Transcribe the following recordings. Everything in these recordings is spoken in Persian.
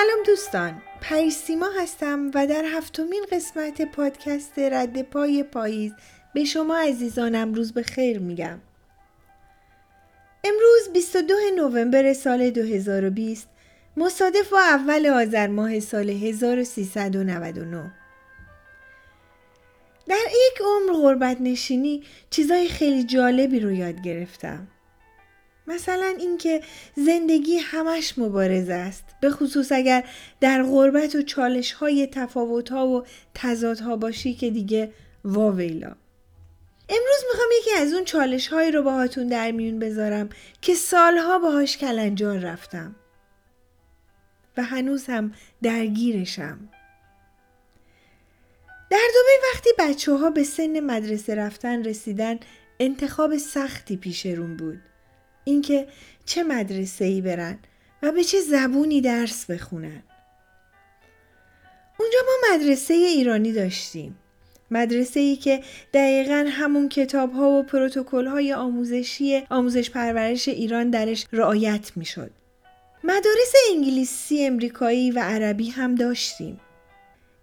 سلام دوستان پریسیما هستم و در هفتمین قسمت پادکست رد پای پاییز به شما عزیزانم روز به خیر میگم. امروز 22 نوامبر سال 2020 مصادف با اول آذر ماه سال 1399 در یک عمر غربت نشینی چیزای خیلی جالبی رو یاد گرفتم. مثلا اینکه زندگی همش مبارزه است. به خصوص اگر در غربت و چالش های تفاوت ها و تضاد ها باشی که دیگه واویلا امروز می‌خوام یکی از اون چالش هایی رو باهاتون در میون بذارم که سالها باهاش کلنجار رفتم. و هنوز هم درگیرشم. در دوبه وقتی بچه ها به سن مدرسه رفتن رسیدن انتخاب سختی پیش روم بود. اینکه چه مدرسه ای برن و به چه زبونی درس بخونن. اونجا ما مدرسه ایرانی داشتیم. مدرسه ای که دقیقا همون کتاب ها و پروتکل های آموزشی آموزش پرورش ایران درش رعایت می شد. مدارس انگلیسی، امریکایی و عربی هم داشتیم.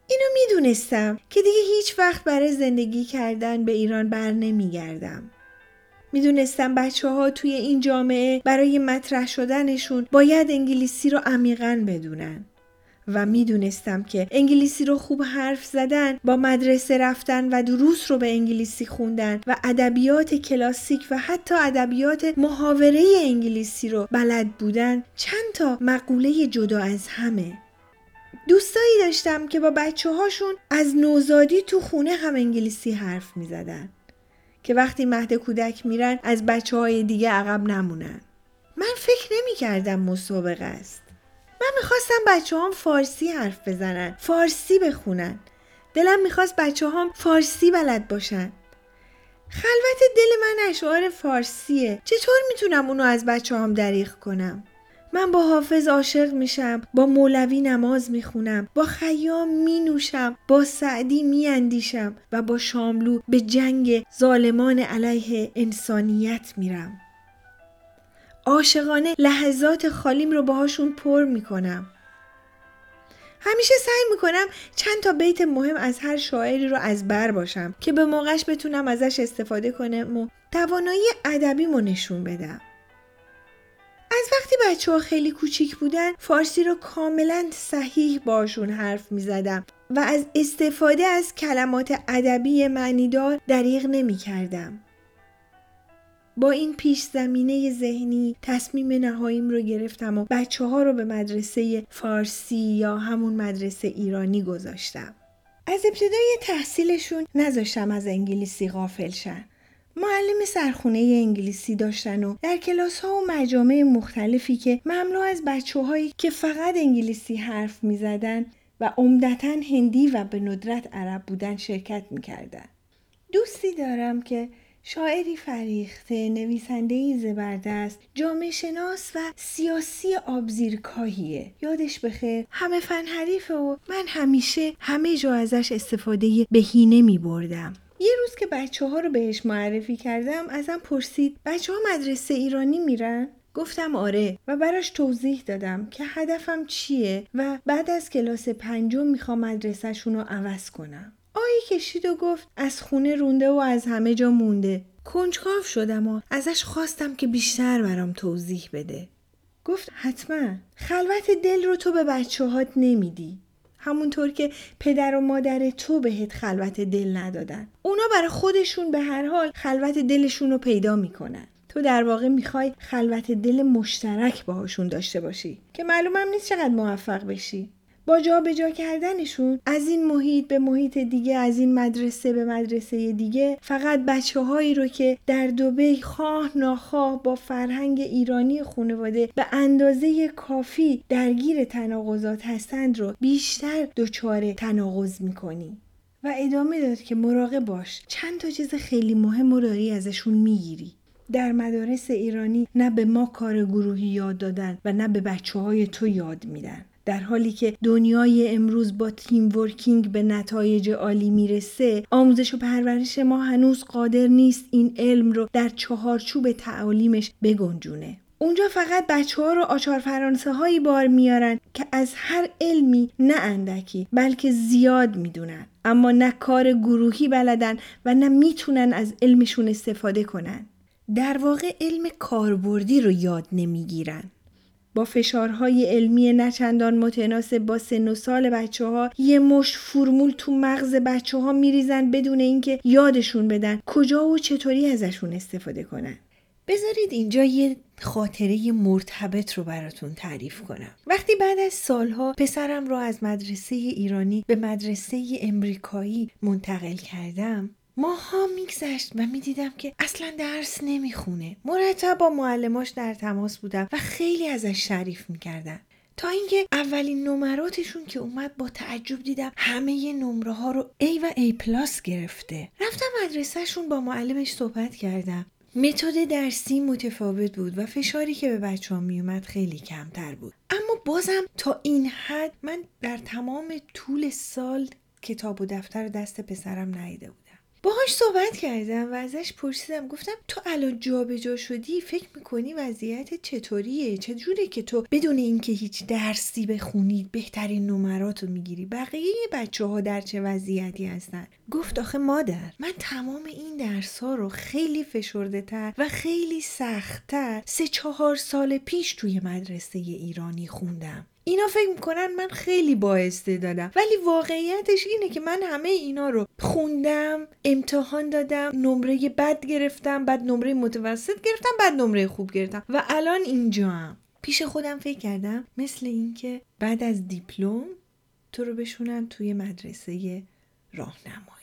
اینو می‌دونستم که دیگه هیچ وقت برای زندگی کردن به ایران بر نمیگردم. می‌دونستم بچه ها توی این جامعه برای مطرح شدنشون باید انگلیسی رو عمیقا بدونن. و می‌دونستم که انگلیسی رو خوب حرف زدن با مدرسه رفتن و دروس رو به انگلیسی خوندن و ادبیات کلاسیک و حتی ادبیات محاوره انگلیسی رو بلد بودن چند تا مقوله جدا از همه دوستایی داشتم که با بچه هاشون از نوزادی تو خونه هم انگلیسی حرف می زدن. که وقتی مهد کودک میرن از بچه های دیگه عقب نمونن. من فکر نمی کردم مسابقه است. من می‌خواستم بچه هم فارسی حرف بزنن. فارسی بخونن. دلم می‌خواست بچه هم فارسی بلد باشن. خلوت دل من اشعار فارسیه. چطور می‌تونم اونو از بچه هم دریغ کنم؟ من با حافظ عاشق میشم با مولوی نماز می‌خونم با خیام مینوشم با سعدی میاندیشم و با شاملو به جنگ ظالمان علیه انسانیت میرم. عاشقانه لحظات خالیم رو باهاشون پر می‌کنم. همیشه سعی می‌کنم چند تا بیت مهم از هر شاعری رو از بر باشم که به موقعش بتونم ازش استفاده کنم و توانایی ادبیمو نشون بدم. از وقتی بچه ها خیلی کوچیک بودن فارسی رو کاملا صحیح باشون حرف می زدم و از استفاده از کلمات ادبی معنیدار دریغ نمی کردم. با این پیش زمینه ذهنی تصمیم نهاییم رو گرفتم و بچه ها رو به مدرسه فارسی یا همون مدرسه ایرانی گذاشتم. از ابتدای تحصیلشون نذاشتم از انگلیسی غافل شن. معلم سرخونه انگلیسی داشتن و در کلاس ها و مجامع مختلفی که مملو از بچه هایی که فقط انگلیسی حرف می زدن و عمدتا هندی و به ندرت عرب بودن شرکت می کردن. دوستی دارم که شاعری فریخته، نویسنده زبردست، جامعه شناس و سیاسی آبزیرکاهیه. یادش بخیر همه فن حریفه و من همیشه همه جا ازش استفاده بهینه می بردم. یه روز که بچه ها رو بهش معرفی کردم ازم پرسید بچه ها مدرسه ایرانی میرن؟ گفتم آره و براش توضیح دادم که هدفم چیه و بعد از کلاس پنجم می‌خوام مدرسهشون رو عوض کنم. آیی کشید و گفت از خونه رونده و از همه جا مونده. کنجکاو شدم و ازش خواستم که بیشتر برام توضیح بده. گفت حتما خلوت دل رو تو به بچه هات نمیدی. همونطور که پدر و مادر تو بهت خلوت دل ندادن. اونا برای خودشون به هر حال خلوت دلشون رو پیدا می‌کنن. تو در واقع می‌خوای خلوت دل مشترک باهاشون داشته باشی که معلومم نیست چقدر موفق بشی. با جا به جا کردنشون از این محیط به محیط دیگه از این مدرسه به مدرسه دیگه فقط بچه هایی رو که در دوبه خواه ناخواه با فرهنگ ایرانی خانواده به اندازه کافی درگیر تناقضات هستند رو بیشتر دچار تناقض می‌کنی. و ادامه داد که مراقب باش چند تا چیز خیلی مهم رو داری ازشون می‌گیری. در مدارس ایرانی نه به ما کار گروهی یاد دادن و نه به بچه های تو یاد میدن. در حالی که دنیای امروز با تیم ورکینگ به نتایج عالی می‌رسه آموزش و پرورش ما هنوز قادر نیست این علم رو در چهارچوب تعالیمش بگنجونه. اونجا فقط بچه ها رو آچار فرانسه هایی بار میارن که از هر علمی نه اندکی بلکه زیاد می‌دونن. اما نه کار گروهی بلدن و نه می‌تونن از علمشون استفاده کنن. در واقع علم کاربردی رو یاد نمی‌گیرن. با فشارهای علمی نچندان متناسب با سن و سال بچه ها یه مش فرمول تو مغز بچه ها میریزن بدون اینکه یادشون بدن کجا و چطوری ازشون استفاده کنن. بذارید اینجا یه خاطره مرتبط رو براتون تعریف کنم. وقتی بعد از سالها پسرم رو از مدرسه ایرانی به مدرسه امریکایی منتقل کردم ماها میگذشت و می‌دیدم که اصلا درس نمی‌خونه. مرتب با معلماش در تماس بودم و خیلی ازش شریف می‌کردن. تا اینکه اولین نمراتشون که اومد با تعجب دیدم همه نمره ها رو A و A پلاس گرفته. رفتم مدرسهشون با معلمش صحبت کردم. متد درسی متفاوت بود و فشاری که به بچه ها میومد خیلی کمتر بود. اما بازم تا این حد من در تمام طول سال کتاب و دفتر دست پسرم نیده بود باهاش صحبت کردم و ازش پرسیدم گفتم تو الان جابجا شدی؟ فکر می‌کنی وضعیت چطوریه؟ چجوره که تو بدون اینکه هیچ درسی بخونید بهترین نمرات رو می‌گیری؟ بقیه بچه ها در چه وضعیتی هستن؟ گفت آخه مادر من تمام این درس ها رو خیلی فشرده تر و خیلی سختتر سه چهار سال پیش توی مدرسه ایرانی خوندم. اینا فکر می‌کنن من خیلی با دادم. ولی واقعیتش اینه که من همه اینا رو خوندم امتحان دادم نمره بد گرفتم بعد نمره متوسط گرفتم بعد نمره خوب گرفتم. و الان اینجا هم. پیش خودم فکر کردم مثل اینکه بعد از دیپلم تو رو بشونن توی مدرسه راهنما.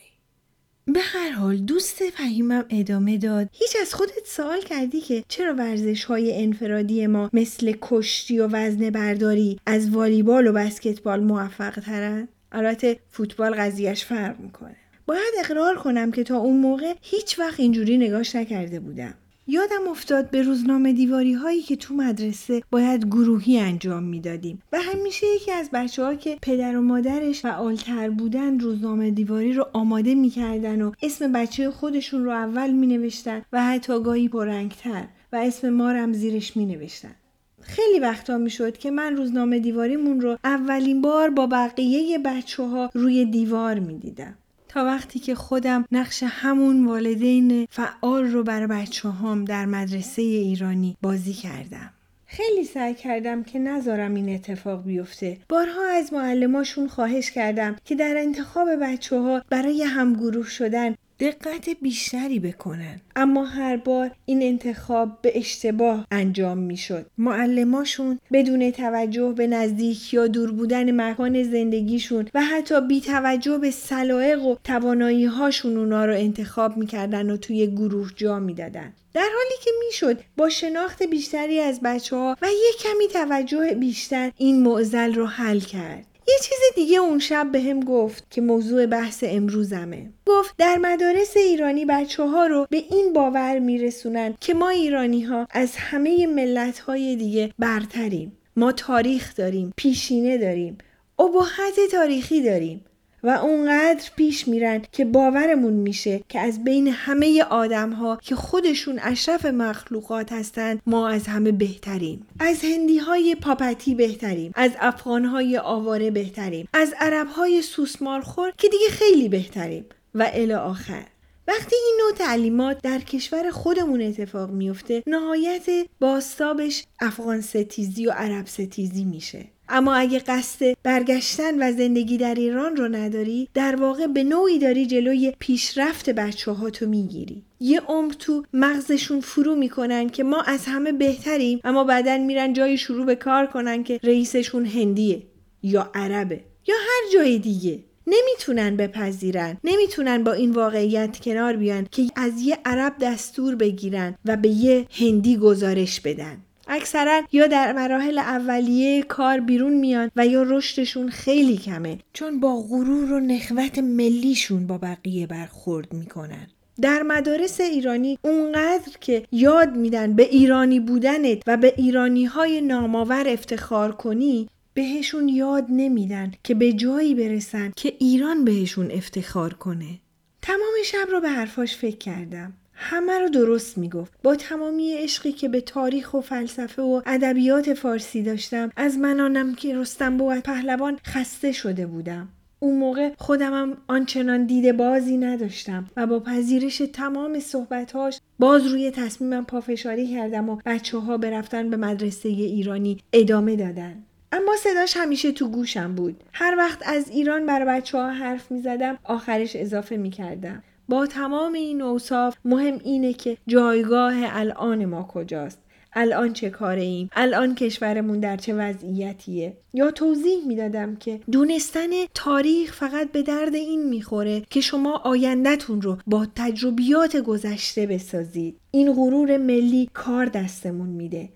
به هر حال دوست فهیمم ادامه داد. هیچ از خودت سوال کردی که چرا ورزش های انفرادی ما مثل کشتی و وزن برداری از والیبال و بسکتبال موفق ترن؟ البته فوتبال قضیهش فرق می‌کنه. باید اقرار کنم که تا اون موقع هیچ وقت اینجوری نگاش نکرده بودم. یادم افتاد به روزنامه دیواری هایی که تو مدرسه باید گروهی انجام می‌دادیم و همیشه یکی از بچه ها که پدر و مادرش فعالتر بودن روزنامه دیواری رو آماده می‌کردن و اسم بچه خودشون رو اول می نوشتن و حتی گاهی پررنگتر و اسم مارم زیرش می نوشتن. خیلی وقتا می‌شد که من روزنامه دیواریمون رو اولین بار با بقیه بچه ها روی دیوار می‌دیدم. وقتی که خودم نقش همون والدین فعال رو برای بچه هم در مدرسه ایرانی بازی کردم. خیلی سعی کردم که نذارم این اتفاق بیفته. بارها از معلماشون خواهش کردم که در انتخاب بچه ها برای همگروه شدن دقت بیشتری بکنن. اما هر بار این انتخاب به اشتباه انجام می‌شد. معلماشون بدون توجه به نزدیک یا دور بودن مکان زندگیشون و حتی بی توجه به سلایق و توانایی هاشون اونا رو انتخاب می‌کردن و توی گروه جا می‌دادن. در حالی که می‌شد با شناخت بیشتری از بچه ها و یک کمی توجه بیشتر این معزل رو حل کرد. یه چیز دیگه اون شب به هم گفت که موضوع بحث امروزمه. گفت در مدارس ایرانی بچه ها رو به این باور میرسونن که ما ایرانی ها از همه ملت های دیگه برتریم. ما تاریخ داریم پیشینه داریم. ابهت تاریخی داریم. و اونقدر پیش میرن که باورمون میشه که از بین همه آدم ها که خودشون اشرف مخلوقات هستند ما از همه بهتریم. از هندی های پاپتی بهتریم. از افغان های آواره بهتریم. از عرب های سوسمارخور که دیگه خیلی بهتریم. و الی آخر. وقتی این نوع تعلیمات در کشور خودمون اتفاق میفته نهایت باستابش افغان ستیزی و عرب ستیزی میشه. اما اگه قصد برگشتن و زندگی در ایران رو نداری در واقع به نوعی داری جلوی پیشرفت بچه ها تو می‌گیری. یه عمر تو مغزشون فرو می‌کنن که ما از همه بهتریم اما بعدا میرن جایی شروع به کار کنن که رئیسشون هندیه یا عربه یا هر جای دیگه. نمی‌تونن بپذیرن. نمی‌تونن با این واقعیت کنار بیان که از یه عرب دستور بگیرن و به یه هندی گزارش بدن. اکثرا یا در مراحل اولیه کار بیرون میان و یا رشدشون خیلی کمه. چون با غرور و نخوت ملیشون با بقیه برخورد می‌کنن. در مدارس ایرانی اونقدر که یاد میدن به ایرانی بودنت و به ایرانی های نامآور افتخار کنی بهشون یاد نمیدن که به جایی برسن که ایران بهشون افتخار کنه. تمام شب رو به حرفاش فکر کردم. همه رو درست می‌گفت با تمامی عشقی که به تاریخ و فلسفه و ادبیات فارسی داشتم از منانم که رستم بود پهلوان خسته شده بودم اون موقع خودمم آنچنان دیده بازی نداشتم و با پذیرش تمام صحبتهاش باز روی تصمیمم پافشاری کردم و بچه ها برفتن به مدرسه ایرانی ادامه دادن. اما صداش همیشه تو گوشم بود. هر وقت از ایران بر بچه ها حرف می زدم آخرش اضافه می کردم. با تمام این اوصاف مهم اینه که جایگاه الان ما کجاست. الان چه کاره ایم الان کشورمون در چه وضعیتیه؟ یا توضیح می‌دادم که دونستن تاریخ فقط به درد این می‌خوره که شما آیندهتون رو با تجربیات گذشته بسازید. این غرور ملی کار دستمون میده.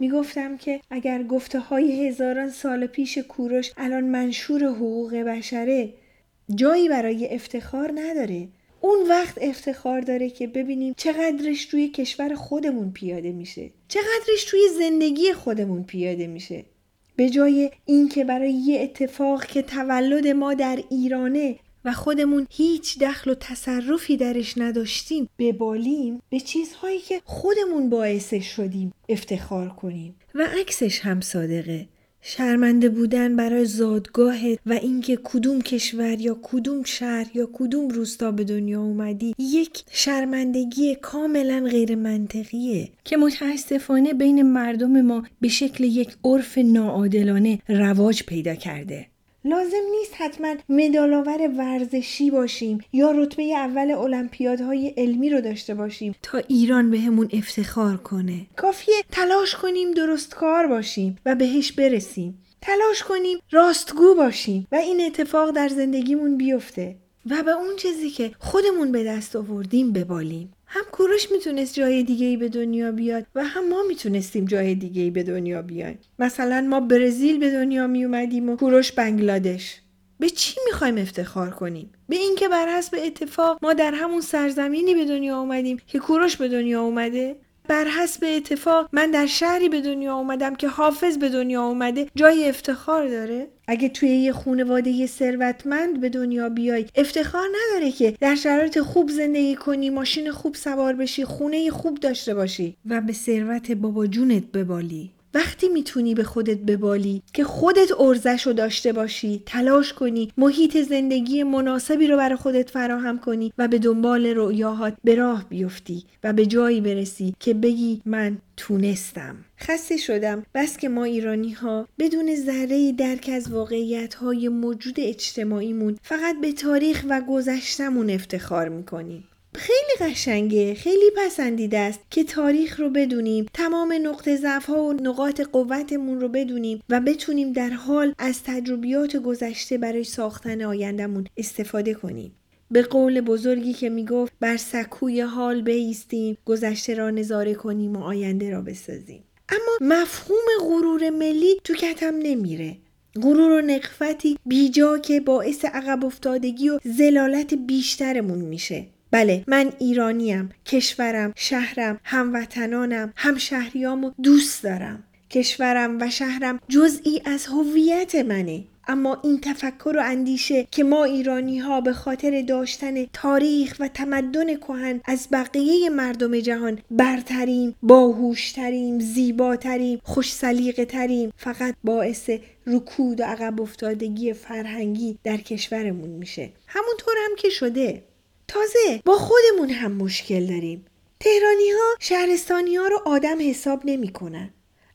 می‌گفتم که اگر گفته های هزاران سال پیش کوروش الان منشور حقوق بشره جایی برای افتخار نداره. اون وقت افتخار داره که ببینیم چقدرش توی کشور خودمون پیاده میشه. چقدرش توی زندگی خودمون پیاده میشه. به جای اینکه برای یه اتفاق که تولد ما در ایرانه و خودمون هیچ دخل و تصرفی درش نداشتیم ببالیم به چیزهایی که خودمون باعثش شدیم افتخار کنیم. و عکسش هم صادقه. شرمنده بودن برای زادگاه و اینکه کدوم کشور یا کدوم شهر یا کدوم روستا به دنیا اومدی یک شرمندگی کاملا غیر منطقیه که متاسفانه بین مردم ما به شکل یک عرف ناعادلانه رواج پیدا کرده. لازم نیست حتما مدالاور ورزشی باشیم یا رتبه اول المپیادهای علمی رو داشته باشیم. تا ایران بهمون به افتخار کنه. کافیه تلاش کنیم درست کار باشیم و بهش برسیم. تلاش کنیم راستگو باشیم و این اتفاق در زندگیمون بیفته و به اون چیزی که خودمون به دست آوردیم ببالیم. هم کوروش می‌تونست جای دیگه ای به دنیا بیاد و هم ما می‌تونستیم جای دیگه ای به دنیا بیایم. مثلا ما برزیل به دنیا می اومدیم و کوروش بنگلادش. به چی می‌خوایم افتخار کنیم؟ به اینکه بر حسب اتفاق ما در همون سرزمینی به دنیا اومدیم که کوروش به دنیا اومده؟ بر حسب اتفاق من در شهری به دنیا اومدم که حافظ به دنیا اومده جای افتخار داره. اگه توی یه خونواده ثروتمند به دنیا بیای افتخار نداره که در شرایط خوب زندگی کنی ماشین خوب سوار بشی خونه خوب داشته باشی. و به ثروت بابا جونت ببالی. وقتی می‌تونی به خودت ببالی که خودت ارزش رو داشته باشی تلاش کنی محیط زندگی مناسبی رو برای خودت فراهم کنی و به دنبال رؤیاهات به راه بیفتی و به جایی برسی که بگی من تونستم. خسته شدم. بس که ما ایرانی ها بدون ذره درک از واقعیت های موجود اجتماعیمون فقط به تاریخ و گذشتمون افتخار می‌کنیم. خیلی قشنگه خیلی پسندیده است که تاریخ رو بدونیم تمام نقطه ضعف ها و نقاط قوتمون رو بدونیم و بتونیم در حال از تجربیات گذشته برای ساختن آیندهمون استفاده کنیم. به قول بزرگی که می‌گفت بر سکوی حال بیستیم گذشته را نظاره کنیم و آینده را بسازیم. اما مفهوم غرور ملی تو کتم نمیره. غرور و نقفتی بیجا که باعث عقب افتادگی و زلالت بیشترمون میشه. بله من ایرانیم کشورم شهرم هموطنانم همشهریامو دوست دارم. کشورم و شهرم جزئی از هویت منه. اما این تفکر و اندیشه که ما ایرانی ها به خاطر داشتن تاریخ و تمدن کهن از بقیه مردم جهان برتریم باهوشتریم زیباتریم خوش فقط باعث رکود و عقب افتادگی فرهنگی در کشورمون میشه. همونطور هم که شده. تازه با خودمون هم مشکل داریم تهرانی ها شهرستانی ها رو آدم حساب نمی کنن.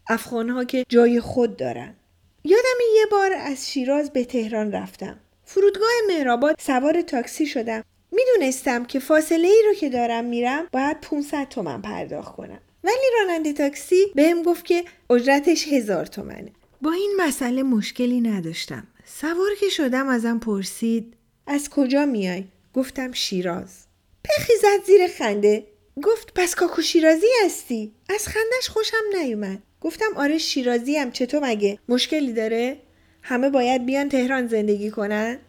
افغان ها که جای خود دارن. یادم یه بار از شیراز به تهران رفتم. فرودگاه مهرآباد سوار تاکسی شدم. می‌دونستم که فاصله ای رو که دارم میرم باید 500 تومن پرداخت کنم. ولی راننده تاکسی بهم گفت که اجرتش هزار تومنه. با این مسئله مشکلی نداشتم. سوار که شدم ازم پرسید از کجا میای؟ گفتم شیراز. پخی زد زیر خنده. گفت پس کاکو شیرازی هستی؟ از خندش خوشم نیومد. گفتم آره شیرازی هم چطور مگه؟ مشکلی داره؟ همه باید بیان تهران زندگی کنن؟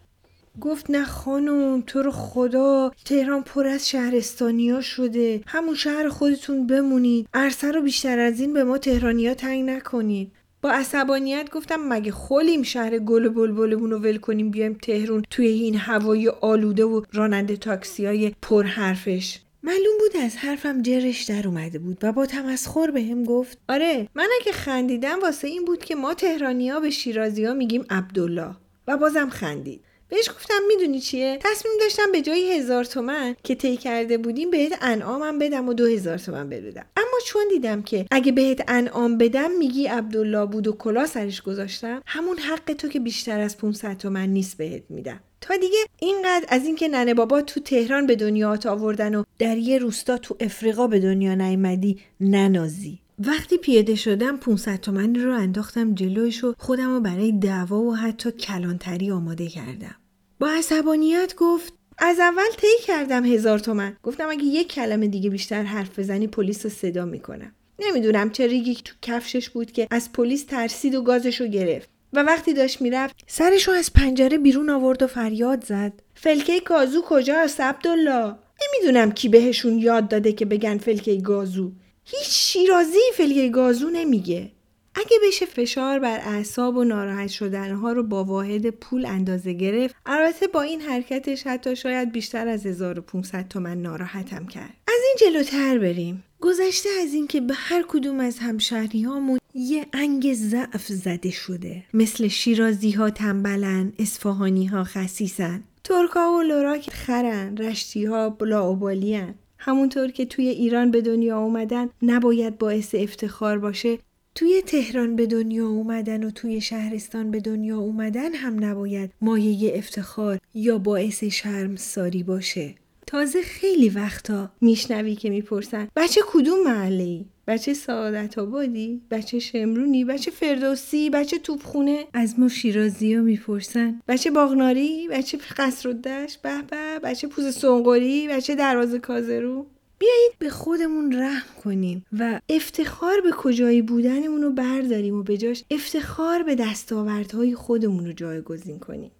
گفت نه خانم تو رو خدا تهران پر از شهرستانیا شده. همون شهر خودتون بمونید. عرصه رو بیشتر از این به ما تهرانیا تنگ نکنید. با عصبانیت گفتم مگه خولیم شهر گل و بلبلمون ول کنیم بیایم تهرون توی این هوای آلوده و راننده تاکسی های پر حرفش معلوم بود از حرفم جرش در اومده بود و با تمسخر به هم گفت آره من اگه خندیدم واسه این بود که ما تهرانیا به شیرازی ها میگیم عبدالله و بازم خندید. بهش گفتم می‌دونی چیه؟ تصمیم داشتم به جای هزار تومن که طی کرده بودیم بهت انعامم بدم و دو هزار تومن بدم. چون دیدم که اگه بهت انعام بدم میگی عبدالله بود و کلا سرش گذاشتم همون حق تو که بیشتر از 500 تومن نیست بهت میدم. تا دیگه اینقدر از اینکه ننه بابا تو تهران به دنیا آوردن و در یه روستا تو افریقا به دنیا نیامدی ننازی. وقتی پیاده شدم 500 تومن رو انداختم جلوش و خودم رو برای دعوا و حتی کلانتری آماده کردم. با عصبانیت گفت از اول طی کردم هزار تومن. گفتم اگه یک کلمه دیگه بیشتر حرف بزنی پلیس رو صدا می‌کنم. نمی‌دونم چه ریگی تو کفشش بود که از پلیس ترسید و گازش رو گرفت. و وقتی داشت می‌رفت سرش رو از پنجره بیرون آورد و فریاد زد. فلکه گازو کجاست عبدالله نمی‌دونم کی بهشون یاد داده که بگن فلکه گازو. هیچ شیرازی فلکه گازو نمیگه. اگه بشه فشار بر اعصاب و ناراحت شدنها رو با واحد پول اندازه گرفت البته با این حرکتش حتی شاید بیشتر از 1500 تومن ناراحتم کرد. از این جلوتر بریم. گذشته از اینکه به هر کدوم از همشهریامون یه انگ ضعف زده شده. مثل شیرازی ها تنبلن اصفهانی ها خسیسن. ترکا و لوراک خرن رشتی ها بلاوبالین همونطور که توی ایران به دنیا اومدن نباید باعث افتخار باشه توی تهران به دنیا اومدن و توی شهرستان به دنیا اومدن هم نباید مایه افتخار یا باعث شرم ساری باشه. تازه خیلی وقتا میشنوی که می‌پرسن بچه کدوم محله ای؟ بچه سعادت آبادی؟ بچه شمرونی؟ بچه فردوسی؟ بچه توپخونه؟ از ما شیرازی ها می‌پرسن بچه باغناری؟ بچه قصر و دشت؟ به به؟ بچه پوز سنگوری؟ بچه دروازه کازرو؟ بیایید به خودمون رحم کنیم و افتخار به کجایی بودنمون رو برداریم و به جاش افتخار به دستاوردهای خودمون رو جایگزین کنیم.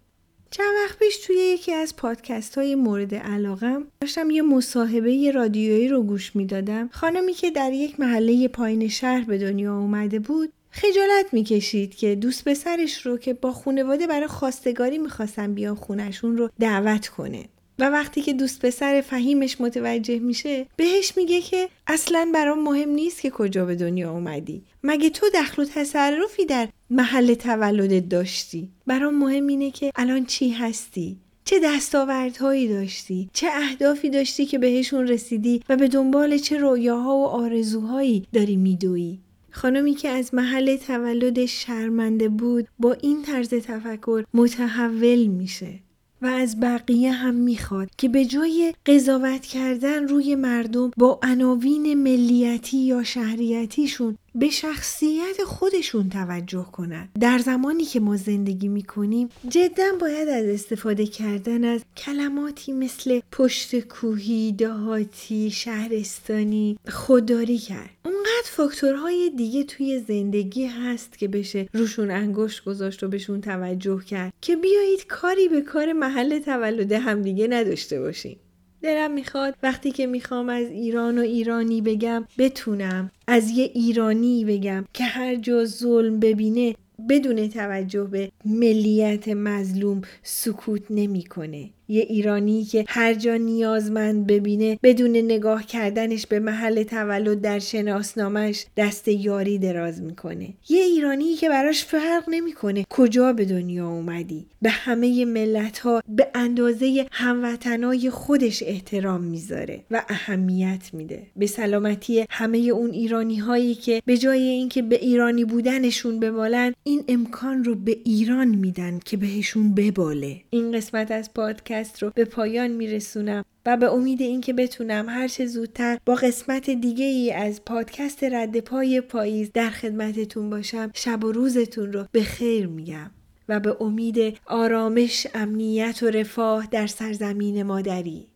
چند وقت پیش توی یکی از پادکست های مورد علاقم داشتم یه مصاحبه رادیویی رو گوش می‌دادم خانمی که در یک محله پایین شهر به دنیا اومده بود خجالت می‌کشید که دوست پسرش رو که با خونواده برای خواستگاری می‌خواستن بیان خونشون رو دعوت کنه و وقتی که دوست پسر فهیمش متوجه میشه بهش میگه که اصلا برام مهم نیست که کجا به دنیا اومدی. مگه تو دخل و تصرفی در محل تولدت داشتی؟ برام مهم اینه که الان چی هستی؟ چه دستاوردهایی داشتی؟ چه اهدافی داشتی که بهشون رسیدی و به دنبال چه رویاها و آرزوهایی داری میدویی؟ خانمی که از محل تولدش شرمنده بود با این طرز تفکر متحول میشه. و از بقیه هم می‌خواد که به جای قضاوت کردن روی مردم با عناوین ملیتی یا شهریتیشون به شخصیت خودشون توجه کنند در زمانی که ما زندگی می‌کنیم جدا باید از استفاده کردن از کلماتی مثل پشت کوهی دهاتی شهرستانی خودداری کرد. اونقدر فاکتورهای دیگه توی زندگی هست که بشه روشون انگشت گذاشت و بهشون توجه کرد که بیایید کاری به کار محل تولد همدیگه نداشته باشیم. دلم می‌خواد وقتی که می‌خوام از ایران و ایرانی بگم بتونم از یه ایرانی بگم که هر جا ظلم ببینه بدون توجه به ملیت مظلوم سکوت نمی‌کنه. یه ایرانی که هر جا نیازمند ببینه بدون نگاه کردنش به محل تولد در شناسنامش دست یاری دراز می‌کنه. یه ایرانی که براش فرق نمی‌کنه کجا به دنیا اومدی. به همه ملت ها به اندازه هموطنای خودش احترام می‌ذاره و اهمیت میده. به سلامتی همه اون ایرانی هایی که به جای اینکه به ایرانی بودنشون ببالن این امکان رو به ایران میدن که بهشون بباله. این قسمت از پادکست رو به پایان میرسونم و به امید اینکه بتونم هر چه زودتر با قسمت دیگه ای از پادکست رد پای پاییز در خدمتتون باشم شب و روزتون رو به خیر میگم و به امید آرامش، امنیت و رفاه در سرزمین مادری.